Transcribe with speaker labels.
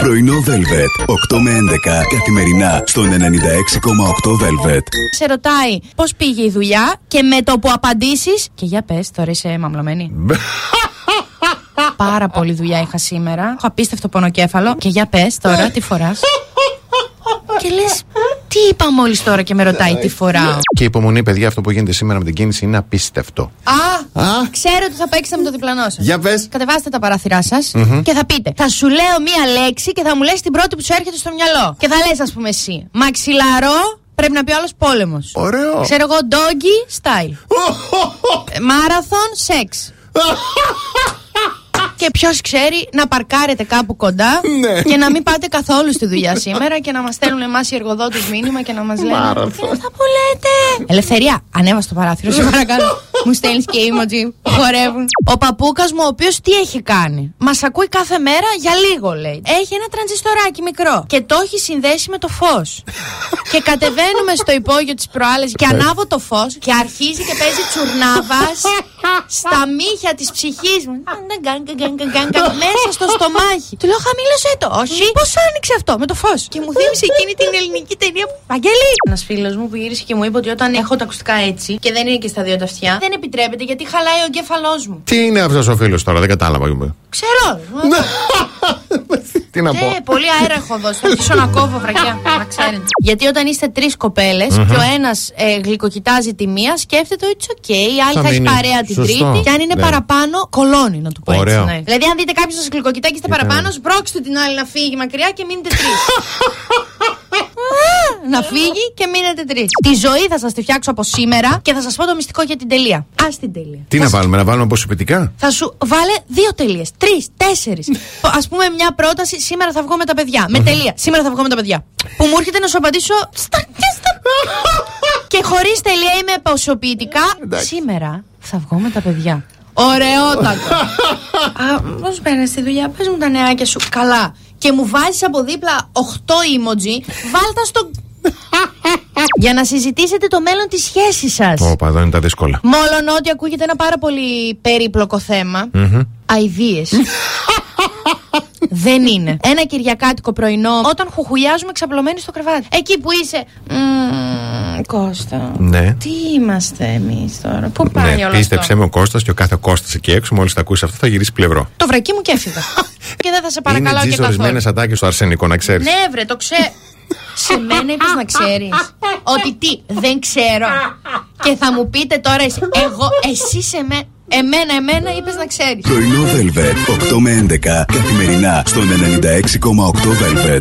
Speaker 1: Πρωινό Velvet. 8 με 11 καθημερινά στον 96,8 Velvet.
Speaker 2: Σε ρωτάει πώς πήγε η δουλειά και με το που απαντήσεις. Και για πες, τώρα είσαι μαμλωμένη. Πάρα πολύ δουλειά είχα σήμερα. Έχω απίστευτο πονοκέφαλο. Και για πες τώρα, τι φοράς. και λες, τι είπα μόλις τώρα και με ρωτάει τι φοράω.
Speaker 3: Και υπομονή, παιδιά, αυτό που γίνεται σήμερα με την κίνηση είναι απίστευτο.
Speaker 2: Α,
Speaker 3: Α.
Speaker 2: ξέρω ότι θα παίξετε με το διπλανό σα.
Speaker 3: Για πες.
Speaker 2: Κατεβάστε τα παράθυρά σας και θα πείτε. Θα σου λέω μία λέξη και θα μου λες την πρώτη που σου έρχεται στο μυαλό. Και θα λες, ας πούμε, εσύ. Μαξιλαρό, πρέπει να πει άλλο πόλεμος.
Speaker 3: Ωραίο.
Speaker 2: Ξέρω εγώ, doggy style. Μάραθον, σεξ. Και ποιος ξέρει να παρκάρετε κάπου κοντά
Speaker 3: Ναι.
Speaker 2: και να μην πάτε καθόλου στη δουλειά σήμερα και να μας στέλνουν εμάς οι εργοδότες μήνυμα και να μας λένε.
Speaker 3: Μάραθον.
Speaker 2: Τι είναι αυτά που λέτε. Ελευθερία, ανέβα στο παράθυρο, σε παρακαλώ. μου στέλνεις και emoji που χορεύουν. Ο παππούκας μου, ο οποίος τι έχει κάνει; Μας ακούει κάθε μέρα για λίγο, λέει. Έχει ένα τρανζιστοράκι μικρό και το έχει συνδέσει με το φως. και κατεβαίνουμε στο υπόγειο της προάλλες και ανάβω το φως και αρχίζει και παίζει τσουρνάβας στα μύχια της ψυχής μου. Μέσα στο στομάχι. Του λέω χαμήλωσέ το. Όχι. Πώς άνοιξε αυτό με το φως. Και μου θύμισε εκείνη την ελληνική ταινία που. Βαγγέλη! Ένας φίλος μου που γύρισε και μου είπε ότι όταν έχω τα ακουστικά έτσι και δεν είναι και στα δύο τα αυτιά, δεν επιτρέπεται γιατί χαλάει ο εγκέφαλό μου.
Speaker 3: Τι είναι αυτός ο φίλος τώρα, δεν κατάλαβα.
Speaker 2: Ξέρω.
Speaker 3: Τι να πω.
Speaker 2: Ε, πολύ αέρα έχω δώσει. Θα αρχίσω να κόβω βρακιά. Να ξέρετε. Γιατί όταν είστε τρεις κοπέλες και ο ένας ε, γλυκοκοιτάζει τη μία, σκέφτεται ότι it's okay, η άλλη
Speaker 3: Θα
Speaker 2: θα έχει
Speaker 3: μείνει.
Speaker 2: παρέα την
Speaker 3: Σωστό.
Speaker 2: τρίτη. Και αν είναι
Speaker 3: Ναι.
Speaker 2: παραπάνω, κολώνει να του πω έτσι.
Speaker 3: Ωραίο.
Speaker 2: Ναι. Δηλαδή, αν δείτε κάποιο σας γλυκοκοιτά και είστε παραπάνω, σπρώξτε την άλλη να φύγει μακριά και μείνετε τρεις. να φύγει και μείνετε τρεις. Τη ζωή θα σας τη φτιάξω από σήμερα και θα σας πω το μυστικό για την τελεία. Α την τελεία.
Speaker 3: Τι να βάλουμε, να βάλουμε αποσυπητικά.
Speaker 2: Θα σου βάλε δύο τελείες. Τρεις, τέσσερις. Α πούμε μια πρόταση. Σήμερα θα βγω με τα παιδιά. Με τελεία. Σήμερα θα βγω με τα παιδιά. Που μου έρχεται να σου απαντήσω. Στα, και στα. και χωρίς τελεία είμαι ποσοποιητικά.
Speaker 3: Εντάξει.
Speaker 2: Σήμερα θα βγω με τα παιδιά. Ωραιότατο. Α, Πώς παίρνει τη δουλειά, πες μου τα νεάκια σου. Καλά. Και μου βάζεις από δίπλα 8 emoji. Βάλτα στο. Για να συζητήσετε το μέλλον της σχέσης σας.
Speaker 3: Όπα, εδώ είναι τα δύσκολα.
Speaker 2: Μόλον ότι ακούγεται ένα πάρα πολύ περίπλοκο θέμα. Αιδίε. Δεν είναι. Ένα κυριακάτικο πρωινό, όταν χουχουλιάζουμε ξαπλωμένοι στο κρεβάτι. Εκεί που είσαι. «Μμμ, Κώστα.
Speaker 3: Ναι.
Speaker 2: Τι είμαστε εμείς τώρα. Πού πάει
Speaker 3: Ναι,
Speaker 2: όλο
Speaker 3: πίστεψε
Speaker 2: αυτό;
Speaker 3: με ο Κώστας και ο κάθε Κώστας εκεί έξω, μόλις τα ακούσει αυτό, θα γυρίσει πλευρό.
Speaker 2: Το βρακί μου και έφυγα. και δεν θα σε
Speaker 3: Είναι
Speaker 2: παρακαλάω
Speaker 3: τζις
Speaker 2: και καθόλου.
Speaker 3: ορισμένες ατάκες στο αρσενικό, να ξέρεις.
Speaker 2: Ναι, βρε, το ξέρω. Σε μένα είπε να ξέρεις. Ότι τι, δεν ξέρω. Και θα μου πείτε τώρα εσύ. Εγώ, εσύ σε μένα. Εμένα, εμένα είπες να ξέρεις.
Speaker 1: Πρωινό Velvet. 8 με 11 καθημερινά στον 96,8 Velvet.